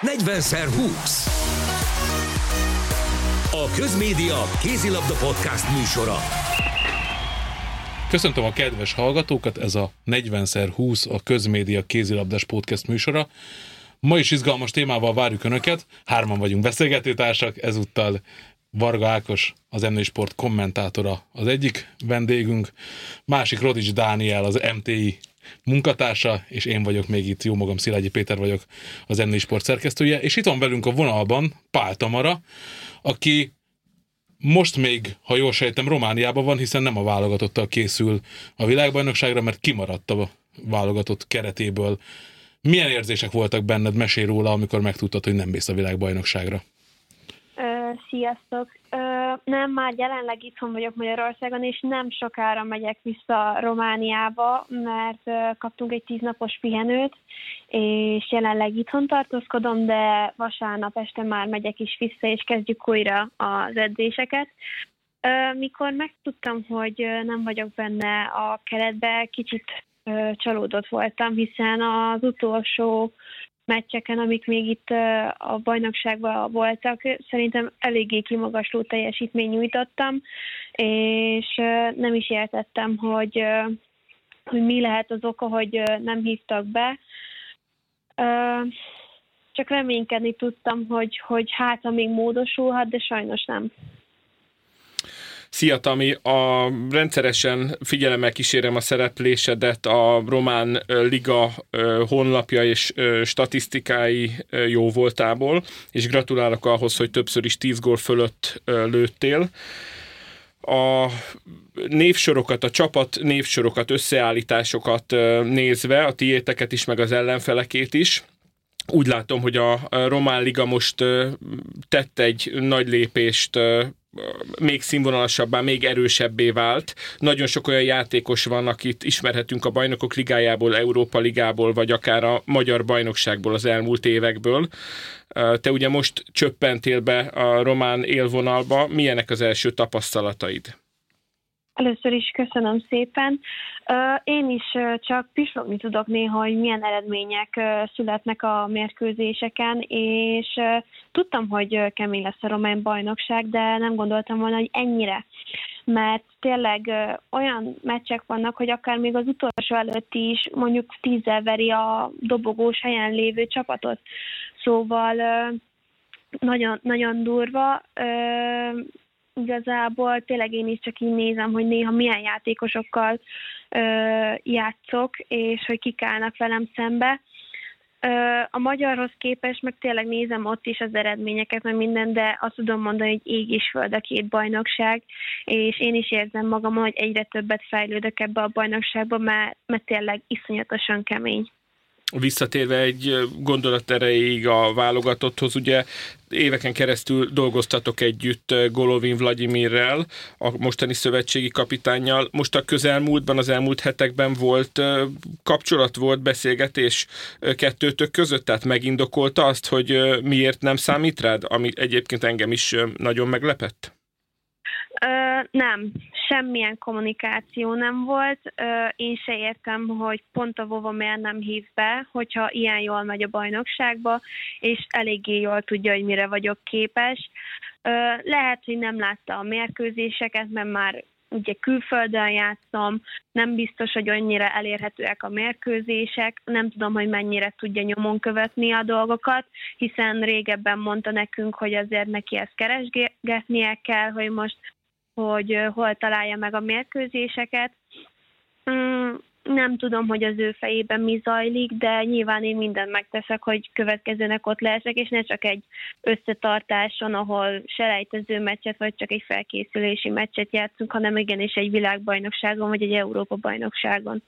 40x20 A Közmédia Kézilabda Podcast műsora. Köszöntöm a kedves hallgatókat, ez a 40x20 a Közmédia Kézilabdás Podcast műsora. Ma is izgalmas témával várjuk Önöket, hárman vagyunk beszélgetőtársak, ezúttal Varga Ákos, az Emnő Sport kommentátora az egyik vendégünk, másik Rodics Dániel, az MTI munkatársa, és én vagyok még itt, jó magam, Szilágyi Péter vagyok, az Emnő Sport szerkesztője, és itt van velünk a vonalban Pál Tamara, aki most még, ha jól sejtem, Romániában van, hiszen nem a válogatottal készül a világbajnokságra, mert kimaradt a válogatott keretéből. Milyen érzések voltak benned, mesél róla, amikor megtudtad, hogy nem mész a világbajnokságra? Sziasztok! Nem, már jelenleg itthon vagyok Magyarországon, és nem sokára megyek vissza Romániába, mert kaptunk egy tíznapos pihenőt, és jelenleg itthon tartózkodom, de vasárnap este már megyek is vissza, és kezdjük újra az edzéseket. Mikor megtudtam, hogy nem vagyok benne a keretbe, kicsit csalódott voltam, hiszen az utolsó meccseken, amik még itt a bajnokságban voltak, szerintem eléggé kimagasló teljesítmény nyújtottam, és nem is értettem, hogy, hogy mi lehet az oka, hogy nem hívtak be. Csak reménykedni tudtam, hogy, hogy hát, amíg módosulhat, de sajnos nem. Szia Tami, a rendszeresen figyelemmel kísérem a szereplésedet, a Román Liga honlapja és statisztikái jó voltából, és gratulálok ahhoz, hogy többször is 10 gól fölött lőttél. A névsorokat, a csapat névsorokat, összeállításokat nézve, a tiéteket is, meg az ellenfelekét is, úgy látom, hogy a Román Liga most tett egy nagy lépést még színvonalasabbá, még erősebbé vált. Nagyon sok olyan játékos van, akit ismerhetünk a bajnokok ligájából, Európa ligából, vagy akár a magyar bajnokságból az elmúlt évekből. Te ugye most csöppentél be a román élvonalba. Milyenek az első tapasztalataid? Először is köszönöm szépen. Én is csak pislogni tudok néha, hogy milyen eredmények születnek a mérkőzéseken, és tudtam, hogy kemény lesz a román bajnokság, de nem gondoltam volna, hogy ennyire. Mert tényleg olyan meccsek vannak, hogy akár még az utolsó előtt is mondjuk tízzel veri a dobogós helyen lévő csapatot. Szóval nagyon, nagyon durva igazából tényleg én is csak így nézem, hogy néha milyen játékosokkal ö, játszok, és hogy kik állnak velem szembe. Ö, a magyarhoz képest meg tényleg nézem ott is az eredményeket, meg minden, de azt tudom mondani, hogy ég is föld a két bajnokság, és én is érzem magam, hogy egyre többet fejlődök ebbe a bajnokságba, mert, mert tényleg iszonyatosan kemény visszatérve egy gondolat erejéig a válogatotthoz, ugye éveken keresztül dolgoztatok együtt Golovin Vladimirrel, a mostani szövetségi kapitánnyal. Most a közelmúltban, az elmúlt hetekben volt kapcsolat, volt beszélgetés kettőtök között, tehát megindokolta azt, hogy miért nem számít rád, ami egyébként engem is nagyon meglepett? Ö, nem, semmilyen kommunikáció nem volt. Ö, én se értem, hogy pont a Vova miért nem hív be, hogyha ilyen jól megy a bajnokságba, és eléggé jól tudja, hogy mire vagyok képes. Ö, lehet, hogy nem látta a mérkőzéseket, mert már ugye külföldön játszom, nem biztos, hogy annyira elérhetőek a mérkőzések, nem tudom, hogy mennyire tudja nyomon követni a dolgokat, hiszen régebben mondta nekünk, hogy azért neki ezt keresgetnie kell, hogy most hogy hol találja meg a mérkőzéseket. Mm, nem tudom, hogy az ő fejében mi zajlik, de nyilván én mindent megteszek, hogy következőnek ott lehessek, és ne csak egy összetartáson, ahol selejtező meccset, vagy csak egy felkészülési meccset játszunk, hanem igenis egy világbajnokságon, vagy egy Európa-bajnokságon.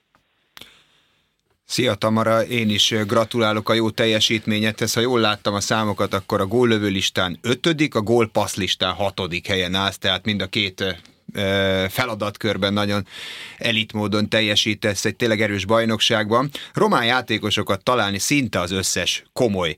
Szia Tamara, én is gratulálok a jó teljesítményedhez. Ha jól láttam a számokat, akkor a góllövő listán ötödik, a gólpassz listán hatodik helyen állsz, tehát mind a két feladatkörben nagyon elit módon teljesítesz egy tényleg erős bajnokságban. Román játékosokat találni szinte az összes komoly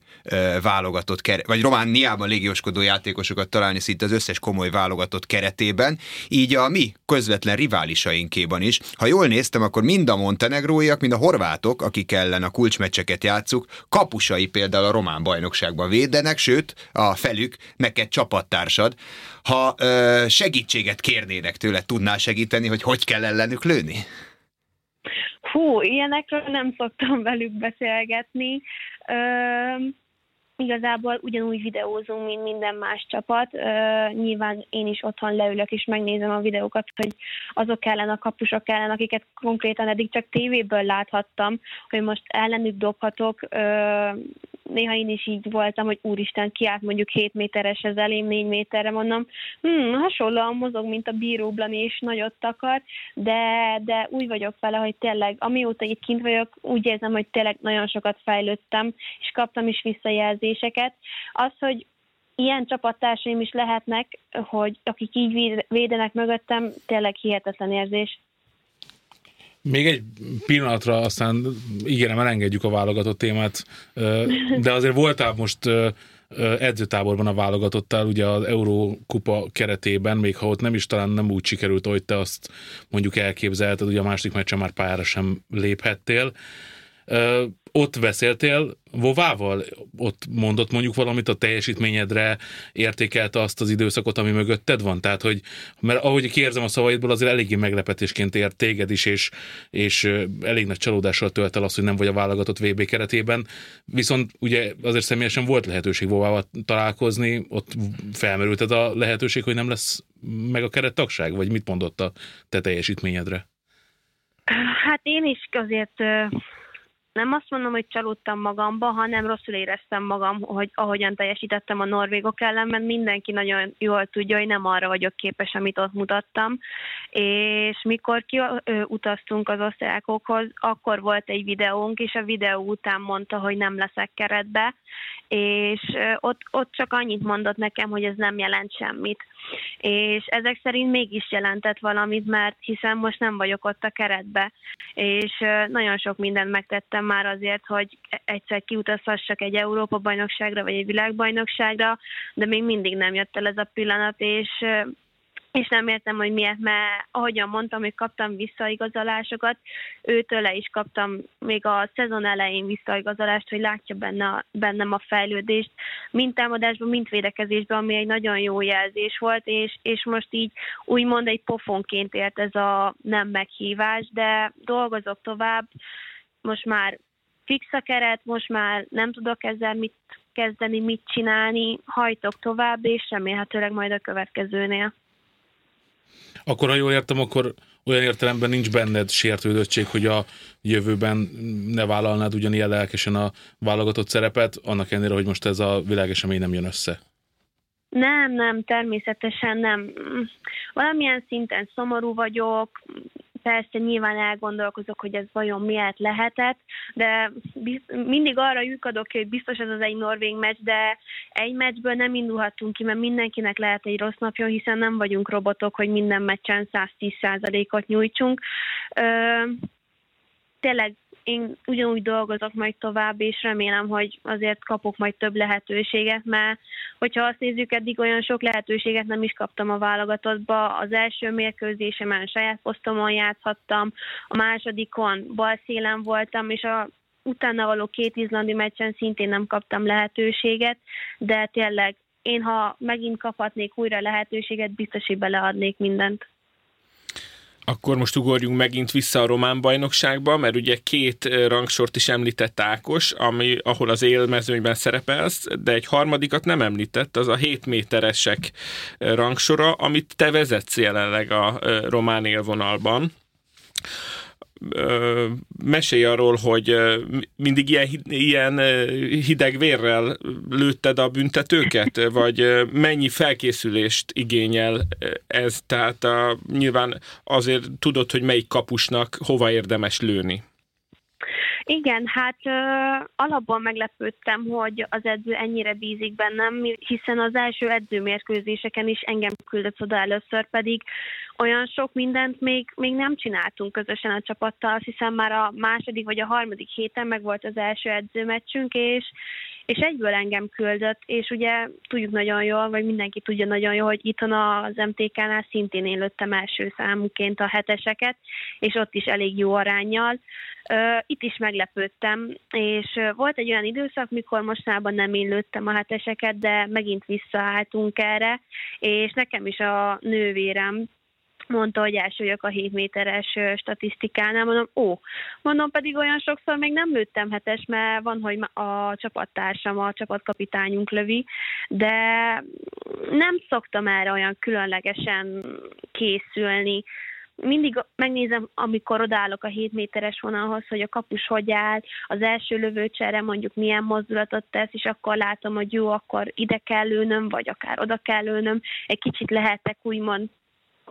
válogatott keret, vagy Romániában légióskodó játékosokat találni szinte az összes komoly válogatott keretében, így a mi közvetlen riválisainkében is. Ha jól néztem, akkor mind a montenegróiak, mind a horvátok, akik ellen a kulcsmeccseket játszuk, kapusai például a román bajnokságban védenek, sőt, a felük neked csapattársad. Ha ö, segítséget kérnének tőle, tudnál segíteni, hogy hogy kell ellenük lőni? Hú, ilyenekről nem szoktam velük beszélgetni. Ö, igazából ugyanúgy videózunk, mint minden más csapat. Nyilván én is otthon leülök és megnézem a videókat, hogy azok ellen, a kapusok ellen, akiket konkrétan eddig csak tévéből láthattam, hogy most ellenük dobhatok. Néha én is így voltam, hogy úristen, kiállt mondjuk 7 méteres az elém, 4 méterre mondom, hmm, hasonlóan mozog, mint a bíróblani, és nagyot takar, de, de úgy vagyok vele, hogy tényleg, amióta itt kint vagyok, úgy érzem, hogy tényleg nagyon sokat fejlődtem, és kaptam is visszajelzéseket. Az, hogy ilyen csapattársaim is lehetnek, hogy akik így védenek mögöttem, tényleg hihetetlen érzés. Még egy pillanatra, aztán ígérem, elengedjük a válogatott témát, de azért voltál most edzőtáborban a válogatottal, ugye az Eurókupa keretében, még ha ott nem is talán nem úgy sikerült, hogy te azt mondjuk elképzelted, ugye a második meccsen már pályára sem léphettél ott beszéltél Vovával? Ott mondott mondjuk valamit a teljesítményedre, értékelte azt az időszakot, ami mögötted van? Tehát, hogy, mert ahogy kérzem a szavaidból, azért eléggé meglepetésként ért téged is, és, és elég nagy csalódással tölt el az, hogy nem vagy a válogatott VB keretében. Viszont ugye azért személyesen volt lehetőség Vovával találkozni, ott felmerült ez a lehetőség, hogy nem lesz meg a kerettagság, vagy mit mondott a te teljesítményedre? Hát én is azért nem azt mondom, hogy csalódtam magamba, hanem rosszul éreztem magam, hogy ahogyan teljesítettem a norvégok ellen, mert mindenki nagyon jól tudja, hogy nem arra vagyok képes, amit ott mutattam. És mikor kiutaztunk az osztrákokhoz, akkor volt egy videónk, és a videó után mondta, hogy nem leszek keretbe, és ott, ott csak annyit mondott nekem, hogy ez nem jelent semmit. És ezek szerint mégis jelentett valamit, mert hiszen most nem vagyok ott a keretbe, és nagyon sok mindent megtettem már azért, hogy egyszer kiutazhassak egy Európa-bajnokságra, vagy egy világbajnokságra, de még mindig nem jött el ez a pillanat, és és nem értem, hogy miért, mert ahogyan mondtam, hogy kaptam visszaigazolásokat, őtől is kaptam még a szezon elején visszaigazolást, hogy látja benne, bennem a fejlődést, mind támadásban, mind védekezésben, ami egy nagyon jó jelzés volt, és, és most így úgymond egy pofonként ért ez a nem meghívás, de dolgozok tovább, most már fix a keret, most már nem tudok ezzel mit kezdeni, mit csinálni, hajtok tovább, és remélhetőleg majd a következőnél. Akkor, ha jól értem, akkor olyan értelemben nincs benned sértődöttség, hogy a jövőben ne vállalnád ugyanilyen lelkesen a válogatott szerepet, annak ellenére, hogy most ez a világesemény nem jön össze. Nem, nem, természetesen nem. Valamilyen szinten szomorú vagyok, persze nyilván elgondolkozok, hogy ez vajon miért lehetett, de mindig arra lyukadok hogy biztos ez az egy norvég meccs, de egy meccsből nem indulhatunk ki, mert mindenkinek lehet egy rossz napja, hiszen nem vagyunk robotok, hogy minden meccsen 110%-ot nyújtsunk. Ö, tényleg én ugyanúgy dolgozok majd tovább, és remélem, hogy azért kapok majd több lehetőséget, mert hogyha azt nézzük, eddig olyan sok lehetőséget nem is kaptam a válogatottba. Az első mérkőzésemen saját posztomon játszhattam, a másodikon balszélen voltam, és a utána való két izlandi meccsen szintén nem kaptam lehetőséget, de tényleg én, ha megint kaphatnék újra lehetőséget, biztos, hogy beleadnék mindent. Akkor most ugorjunk megint vissza a román bajnokságba, mert ugye két rangsort is említett Ákos, ami, ahol az élmezőnyben szerepelsz, de egy harmadikat nem említett, az a 7 méteresek rangsora, amit te vezetsz jelenleg a román élvonalban mesélj arról, hogy mindig ilyen, ilyen hideg vérrel lőtted a büntetőket, vagy mennyi felkészülést igényel ez? Tehát a, nyilván azért tudod, hogy melyik kapusnak hova érdemes lőni. Igen, hát uh, alapból meglepődtem, hogy az edző ennyire bízik bennem, hiszen az első edzőmérkőzéseken is engem küldött oda először, pedig olyan sok mindent még, még nem csináltunk közösen a csapattal, hiszen már a második vagy a harmadik héten meg volt az első edzőmeccsünk, és, és egyből engem küldött, és ugye tudjuk nagyon jól, vagy mindenki tudja nagyon jól, hogy itthon az MTK-nál szintén én lőttem első számuként a heteseket, és ott is elég jó arányjal. Itt is meglepődtem, és volt egy olyan időszak, mikor mostában nem én lőttem a heteseket, de megint visszaálltunk erre, és nekem is a nővérem mondta, hogy első vagyok a 7 méteres statisztikánál, mondom, ó, mondom pedig olyan sokszor még nem lőttem hetes, mert van, hogy a csapattársam, a csapatkapitányunk lövi, de nem szoktam erre olyan különlegesen készülni, mindig megnézem, amikor odállok a 7 méteres vonalhoz, hogy a kapus hogy áll, az első lövőcsere mondjuk milyen mozdulatot tesz, és akkor látom, hogy jó, akkor ide kell lőnöm, vagy akár oda kell lőnöm. Egy kicsit lehetek úgymond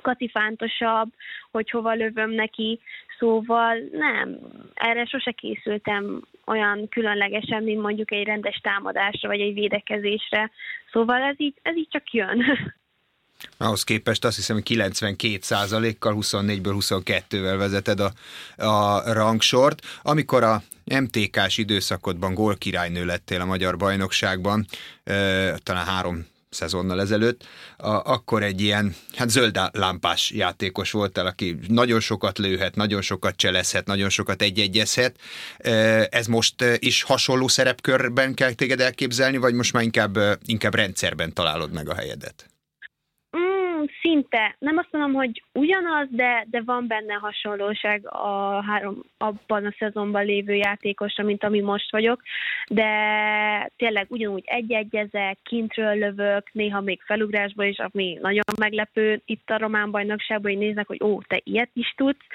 katifántosabb, hogy hova lövöm neki, szóval nem, erre sose készültem olyan különlegesen, mint mondjuk egy rendes támadásra, vagy egy védekezésre, szóval ez így, ez így csak jön. Ahhoz képest azt hiszem, hogy 92% kal 24-ből 22-vel vezeted a, a rangsort. Amikor a MTK-s időszakodban gólkirálynő lettél a magyar bajnokságban, talán három szezonnal ezelőtt, a, akkor egy ilyen hát zöld lámpás játékos voltál, aki nagyon sokat lőhet, nagyon sokat cselezhet, nagyon sokat egyegyezhet. Ez most is hasonló szerepkörben kell téged elképzelni, vagy most már inkább, inkább rendszerben találod meg a helyedet? Szinte, nem azt mondom, hogy ugyanaz, de, de van benne hasonlóság a három abban a szezonban lévő játékosra, mint ami most vagyok, de tényleg ugyanúgy egy-egyezek, kintről lövök, néha még felugrásból is, ami nagyon meglepő itt a román bajnokságban, hogy néznek, hogy ó, te ilyet is tudsz.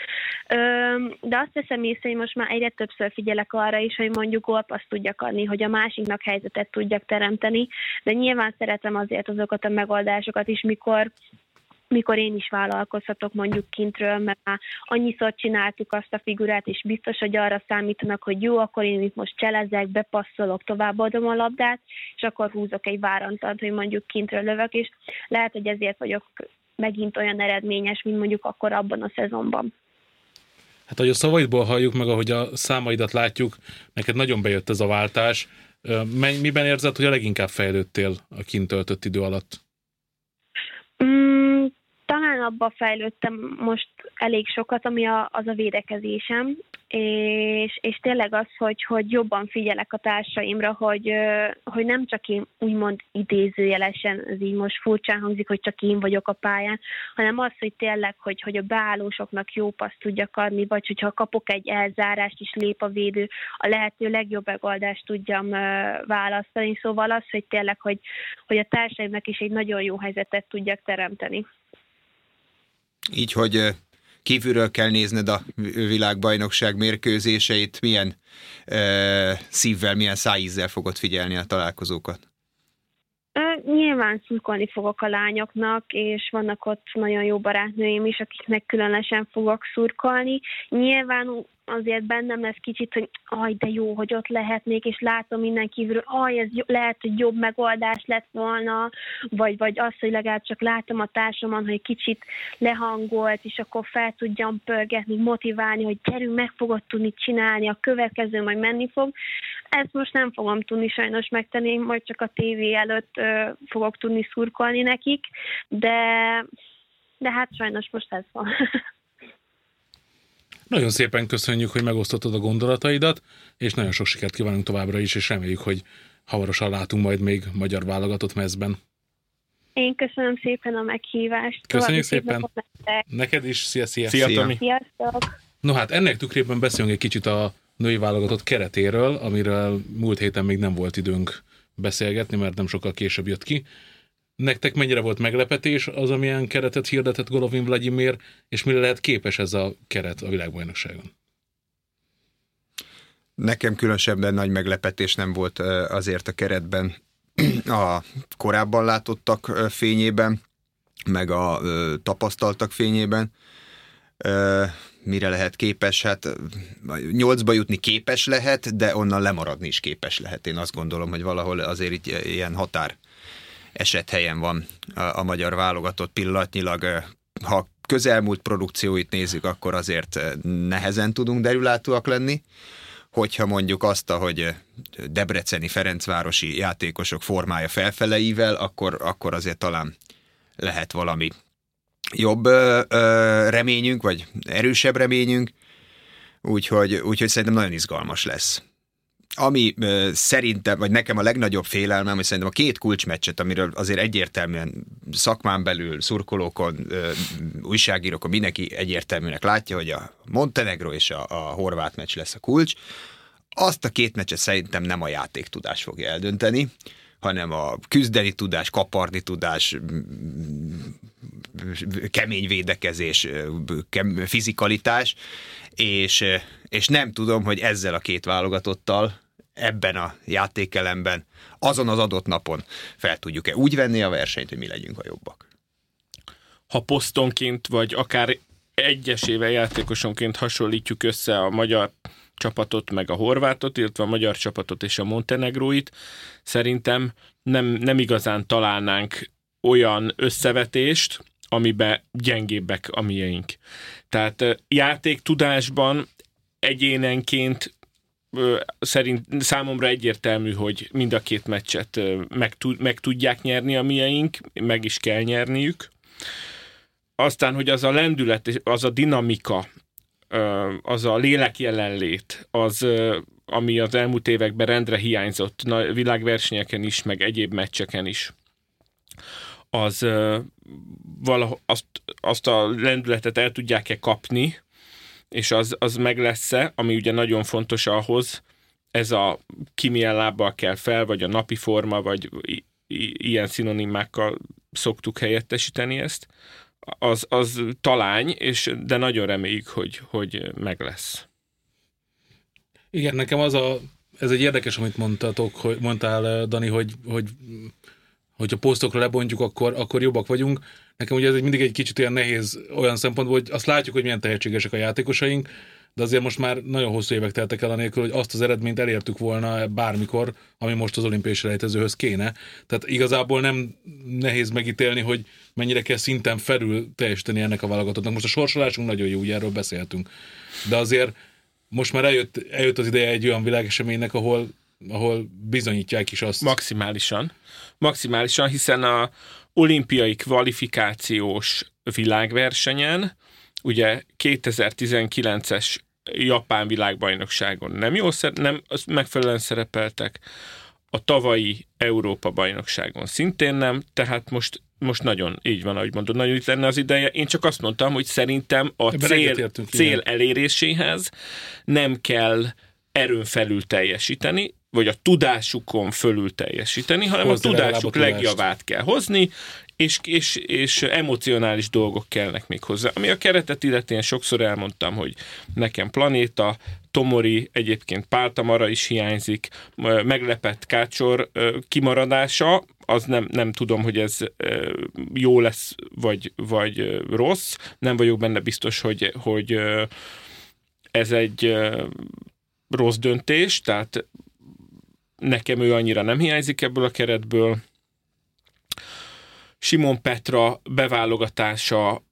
De azt teszem észre, hogy most már egyre többször figyelek arra is, hogy mondjuk gólpaszt tudjak adni, hogy a másiknak helyzetet tudjak teremteni, de nyilván szeretem azért azokat a megoldásokat is, mikor mikor én is vállalkozhatok mondjuk kintről, mert már annyiszor csináltuk azt a figurát, és biztos, hogy arra számítanak, hogy jó, akkor én itt most cselezek, bepasszolok, továbbadom a labdát, és akkor húzok egy várantat, hogy mondjuk kintről lövök, és lehet, hogy ezért vagyok megint olyan eredményes, mint mondjuk akkor abban a szezonban. Hát, ahogy a szavaidból halljuk, meg ahogy a számaidat látjuk, neked nagyon bejött ez a váltás. Miben érzed, hogy a leginkább fejlődtél a kint töltött idő alatt? Abba fejlődtem most elég sokat, ami a, az a védekezésem, és, és tényleg az, hogy, hogy jobban figyelek a társaimra, hogy, hogy nem csak én úgymond idézőjelesen, ez így most furcsán hangzik, hogy csak én vagyok a pályán, hanem az, hogy tényleg, hogy, hogy a beállósoknak jó paszt tudjak adni, vagy hogyha kapok egy elzárást is lép a védő, a lehető legjobb megoldást tudjam választani. Szóval az, hogy tényleg, hogy, hogy a társaimnak is egy nagyon jó helyzetet tudjak teremteni. Így, hogy kívülről kell nézned a világbajnokság mérkőzéseit, milyen e, szívvel, milyen szájízzel fogod figyelni a találkozókat? Nyilván szurkolni fogok a lányoknak, és vannak ott nagyon jó barátnőim is, akiknek különösen fogok szurkolni. Nyilván azért bennem lesz kicsit, hogy aj, de jó, hogy ott lehetnék, és látom minden kívül, aj, ez lehet, hogy jobb megoldás lett volna, vagy, vagy az, hogy legalább csak látom a társamon, hogy kicsit lehangolt, és akkor fel tudjam pörgetni, motiválni, hogy gyerünk, meg fogod tudni csinálni, a következő majd menni fog. Ezt most nem fogom tudni sajnos megtenni, majd csak a tévé előtt ö, fogok tudni szurkolni nekik, de, de hát sajnos most ez van. Nagyon szépen köszönjük, hogy megosztottad a gondolataidat, és nagyon sok sikert kívánunk továbbra is, és reméljük, hogy hamarosan látunk majd még magyar válogatott mezben. Én köszönöm szépen a meghívást. Köszönjük szépen. Neked is. Szia, szia. Szia, Tomi. Sziasztok. No hát ennek tükrében beszélünk egy kicsit a női válogatott keretéről, amiről múlt héten még nem volt időnk beszélgetni, mert nem sokkal később jött ki. Nektek mennyire volt meglepetés az, amilyen keretet hirdetett Golovin Vladimir, és mire lehet képes ez a keret a világbajnokságon? Nekem különösebben nagy meglepetés nem volt azért a keretben a korábban látottak fényében, meg a tapasztaltak fényében. Mire lehet képes? Hát nyolcba jutni képes lehet, de onnan lemaradni is képes lehet. Én azt gondolom, hogy valahol azért itt ilyen határ esethelyen van a, a magyar válogatott pillanatnyilag. Ha közelmúlt produkcióit nézzük, akkor azért nehezen tudunk derülátóak lenni hogyha mondjuk azt, hogy debreceni Ferencvárosi játékosok formája felfeleivel, akkor, akkor azért talán lehet valami jobb ö, reményünk, vagy erősebb reményünk, úgyhogy, úgyhogy szerintem nagyon izgalmas lesz. Ami ö, szerintem, vagy nekem a legnagyobb félelmem, hogy szerintem a két kulcsmeccset, amiről azért egyértelműen szakmán belül, szurkolókon, ö, újságírókon mindenki egyértelműnek látja, hogy a Montenegro és a, a horvát meccs lesz a kulcs. Azt a két meccset szerintem nem a játéktudás fogja eldönteni, hanem a küzdeni tudás, kaparni tudás, kemény védekezés, fizikalitás, és, és nem tudom, hogy ezzel a két válogatottal ebben a játékelemben, azon az adott napon fel tudjuk-e úgy venni a versenyt, hogy mi legyünk a jobbak. Ha posztonként, vagy akár egyesével játékosonként hasonlítjuk össze a magyar csapatot, meg a horvátot, illetve a magyar csapatot és a montenegróit, szerintem nem, nem igazán találnánk olyan összevetést, amiben gyengébbek a mieink. Tehát játéktudásban egyénenként szerint számomra egyértelmű, hogy mind a két meccset meg, tud, meg tudják nyerni a mieink, meg is kell nyerniük. Aztán, hogy az a lendület, az a dinamika, az a lélek jelenlét, az, ami az elmúlt években rendre hiányzott, világversenyeken is, meg egyéb meccseken is, az valahogy azt, azt a lendületet el tudják-e kapni, és az, az meg lesz-e, ami ugye nagyon fontos ahhoz, ez a ki milyen lábbal kell fel, vagy a napi forma, vagy ilyen szinonimákkal szoktuk helyettesíteni ezt, az, az talány, és, de nagyon reméljük, hogy, hogy meg lesz. Igen, nekem az a, ez egy érdekes, amit mondtatok, hogy, mondtál, Dani, hogy, hogy hogyha posztokra lebontjuk, akkor, akkor jobbak vagyunk. Nekem ugye ez mindig egy kicsit olyan nehéz olyan szempontból, hogy azt látjuk, hogy milyen tehetségesek a játékosaink, de azért most már nagyon hosszú évek teltek el anélkül, hogy azt az eredményt elértük volna bármikor, ami most az olimpiai selejtezőhöz kéne. Tehát igazából nem nehéz megítélni, hogy mennyire kell szinten felül teljesíteni ennek a válogatottnak. Most a sorsolásunk nagyon jó, ugye erről beszéltünk. De azért most már eljött, eljött az ideje egy olyan világeseménynek, ahol, ahol bizonyítják is azt. Maximálisan. Maximálisan, hiszen a olimpiai kvalifikációs világversenyen ugye 2019-es japán világbajnokságon nem jó, nem megfelelően szerepeltek, a tavalyi Európa bajnokságon szintén nem, tehát most most nagyon, így van, ahogy mondod, nagyon itt lenne az ideje. Én csak azt mondtam, hogy szerintem a cél, cél eléréséhez nem kell erőn felül teljesíteni, vagy a tudásukon fölül teljesíteni, hanem Hozzá a tudásuk a legjavát kell hozni, és, és, és emocionális dolgok kellnek még hozzá. Ami a keretet illetően sokszor elmondtam, hogy nekem Planéta, Tomori, egyébként Páltamara is hiányzik, meglepett Kácsor kimaradása, az nem, nem tudom, hogy ez jó lesz, vagy, vagy rossz. Nem vagyok benne biztos, hogy, hogy ez egy rossz döntés, tehát nekem ő annyira nem hiányzik ebből a keretből. Simon Petra beválogatása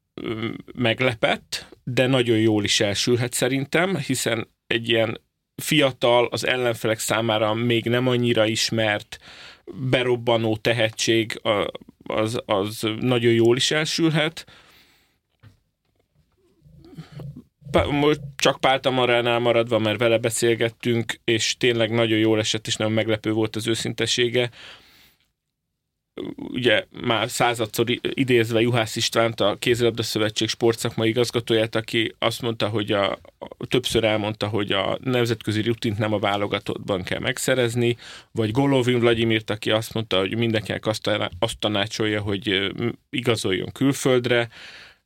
meglepett, de nagyon jól is elsülhet szerintem, hiszen egy ilyen fiatal, az ellenfelek számára még nem annyira ismert, berobbanó tehetség az, az nagyon jól is elsülhet. Csak Páltamaránál maradva, mert vele beszélgettünk, és tényleg nagyon jól esett, és nagyon meglepő volt az őszintesége ugye már századszor idézve Juhász Istvánt, a Kézilabda Szövetség sportszakmai igazgatóját, aki azt mondta, hogy a, többször elmondta, hogy a nemzetközi rutint nem a válogatottban kell megszerezni, vagy Golovin Vladimirt, aki azt mondta, hogy mindenkinek azt, azt tanácsolja, hogy igazoljon külföldre.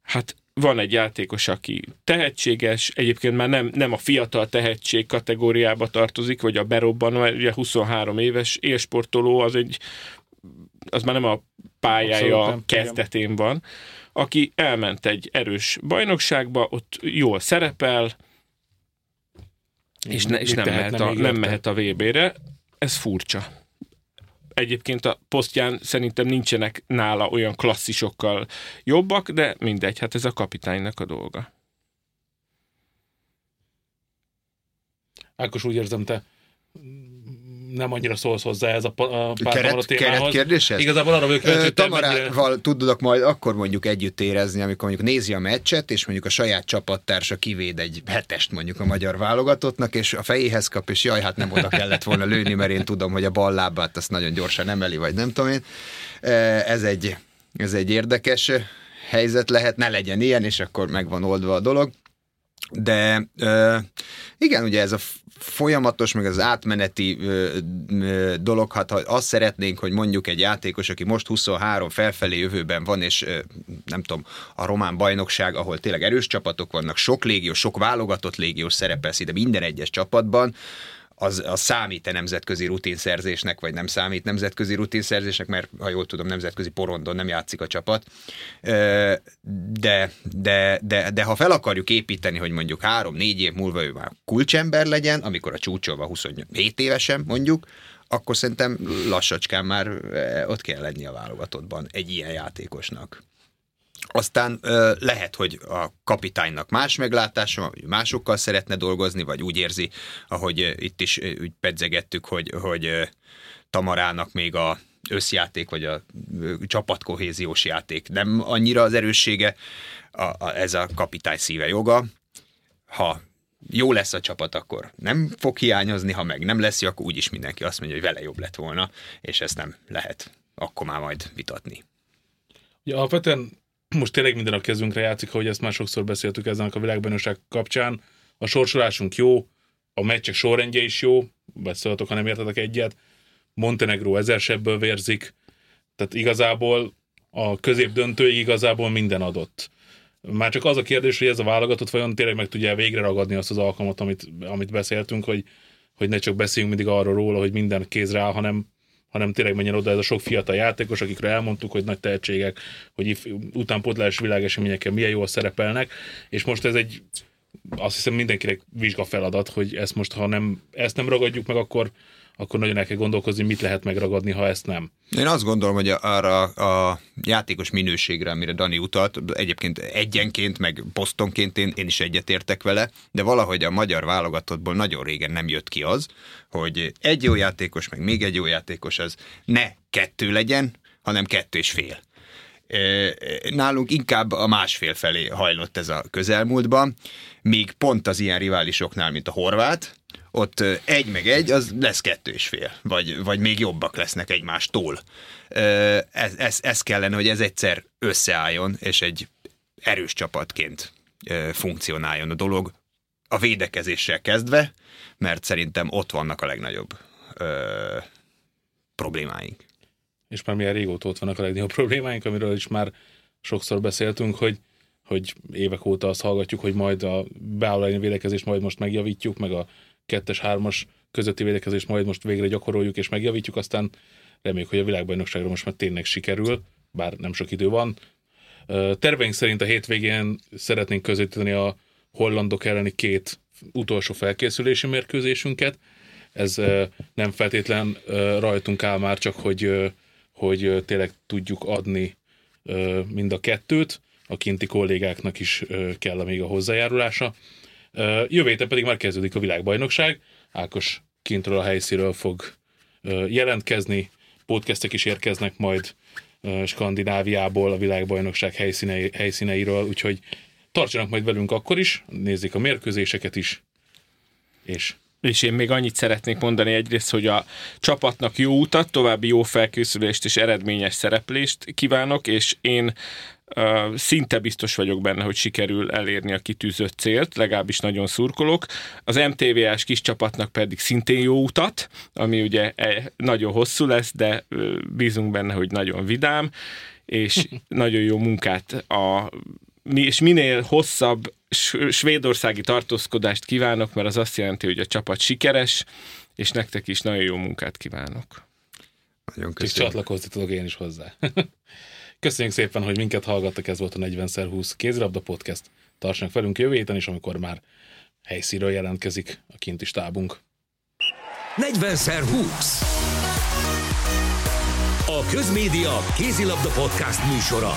Hát van egy játékos, aki tehetséges, egyébként már nem, nem a fiatal tehetség kategóriába tartozik, vagy a berobban, mert ugye 23 éves élsportoló, az egy az már nem a pályája nem, kezdetén van. aki elment egy erős bajnokságba, ott jól szerepel, és, ne, és nem, mehet a, nem mehet a VB-re. Ez furcsa. Egyébként a posztján szerintem nincsenek nála olyan klasszisokkal jobbak, de mindegy, hát ez a kapitánynak a dolga. Ákos úgy érzem, te nem annyira szólsz hozzá ez a, a kérdéshez? Igazából arra vagyok kíváncsi, Tamarával mennyire... tudok majd akkor mondjuk együtt érezni, amikor mondjuk nézi a meccset, és mondjuk a saját csapattársa kivéd egy hetest mondjuk a magyar válogatottnak, és a fejéhez kap, és jaj, hát nem oda kellett volna lőni, mert én tudom, hogy a bal lábát azt nagyon gyorsan emeli, vagy nem tudom én. Ez egy, ez egy érdekes helyzet lehet, ne legyen ilyen, és akkor megvan oldva a dolog. De igen, ugye ez a folyamatos, meg az átmeneti ö, dolog, hát ha azt szeretnénk, hogy mondjuk egy játékos, aki most 23 felfelé jövőben van, és nem tudom, a román bajnokság, ahol tényleg erős csapatok vannak, sok légiós, sok válogatott légiós szerepel szinte minden egyes csapatban, az, az számít-e nemzetközi rutinszerzésnek, vagy nem számít nemzetközi rutinszerzésnek, mert ha jól tudom, nemzetközi porondon nem játszik a csapat. De, de, de, de ha fel akarjuk építeni, hogy mondjuk három-négy év múlva ő már kulcsember legyen, amikor a csúcsolva 27 évesen mondjuk, akkor szerintem lassacskán már ott kell lenni a válogatottban egy ilyen játékosnak. Aztán lehet, hogy a kapitánynak más meglátása, másokkal szeretne dolgozni, vagy úgy érzi, ahogy itt is úgy pedzegettük, hogy, hogy Tamarának még a összjáték, vagy a csapatkohéziós játék nem annyira az erőssége, a, a, ez a kapitány szíve joga. Ha jó lesz a csapat, akkor nem fog hiányozni, ha meg nem lesz, akkor úgyis mindenki azt mondja, hogy vele jobb lett volna, és ezt nem lehet akkor már majd vitatni. Ja, alapvetően most tényleg minden a kezünkre játszik, ahogy ezt már sokszor beszéltük ezen a világbajnokság kapcsán. A sorsolásunk jó, a meccsek sorrendje is jó, beszéltek, ha nem értetek egyet. Montenegro ezer sebből vérzik, tehát igazából a közép döntő igazából minden adott. Már csak az a kérdés, hogy ez a válogatott vajon tényleg meg tudja végre ragadni azt az alkalmat, amit, amit beszéltünk, hogy, hogy ne csak beszéljünk mindig arról róla, hogy minden kézre áll, hanem hanem tényleg menjen oda ez a sok fiatal játékos, akikről elmondtuk, hogy nagy tehetségek, hogy utánpótlás világeseményeken milyen jól szerepelnek, és most ez egy azt hiszem mindenkinek vizsga feladat, hogy ezt most, ha nem, ezt nem ragadjuk meg, akkor, akkor nagyon el kell gondolkozni, mit lehet megragadni, ha ezt nem. Én azt gondolom, hogy arra a játékos minőségre, amire Dani utalt, egyébként egyenként, meg posztonként én, én is egyetértek vele, de valahogy a magyar válogatottból nagyon régen nem jött ki az, hogy egy jó játékos, meg még egy jó játékos, az ne kettő legyen, hanem kettő és fél. Nálunk inkább a másfél felé hajlott ez a közelmúltban, míg pont az ilyen riválisoknál, mint a horvát, ott egy meg egy, az lesz kettő és fél, vagy, vagy még jobbak lesznek egymástól. Ez, ez, ez kellene, hogy ez egyszer összeálljon, és egy erős csapatként funkcionáljon a dolog, a védekezéssel kezdve, mert szerintem ott vannak a legnagyobb ö, problémáink. És már milyen régóta ott vannak a legnagyobb problémáink, amiről is már sokszor beszéltünk, hogy hogy évek óta azt hallgatjuk, hogy majd a beállani védekezést majd most megjavítjuk, meg a kettes, hármas közötti védekezést majd most végre gyakoroljuk és megjavítjuk, aztán reméljük, hogy a világbajnokságra most már tényleg sikerül, bár nem sok idő van. Terveink szerint a hétvégén szeretnénk közvetíteni a hollandok elleni két utolsó felkészülési mérkőzésünket. Ez nem feltétlen rajtunk áll már, csak hogy, hogy tényleg tudjuk adni mind a kettőt. A kinti kollégáknak is kell még a hozzájárulása. Jövő héten pedig már kezdődik a világbajnokság. Ákos kintről a helyszíről fog jelentkezni, podcastek is érkeznek majd Skandináviából, a világbajnokság helyszínei, helyszíneiről, úgyhogy tartsanak majd velünk akkor is, nézzék a mérkőzéseket is, és és én még annyit szeretnék mondani egyrészt, hogy a csapatnak jó utat, további jó felkészülést és eredményes szereplést kívánok, és én szinte biztos vagyok benne, hogy sikerül elérni a kitűzött célt, legalábbis nagyon szurkolok. Az MTV-s kis csapatnak pedig szintén jó utat, ami ugye e, nagyon hosszú lesz, de bízunk benne, hogy nagyon vidám, és nagyon jó munkát a és minél hosszabb svédországi tartózkodást kívánok, mert az azt jelenti, hogy a csapat sikeres, és nektek is nagyon jó munkát kívánok. Nagyon köszönöm. És csatlakozni tudok én is hozzá. Köszönjük szépen, hogy minket hallgattak, ez volt a 40x20 kézilabda podcast. Tartsanak velünk jövő héten is, amikor már helyszínről jelentkezik a kinti stábunk. 40x20 A Közmédia Kézilabda Podcast műsora.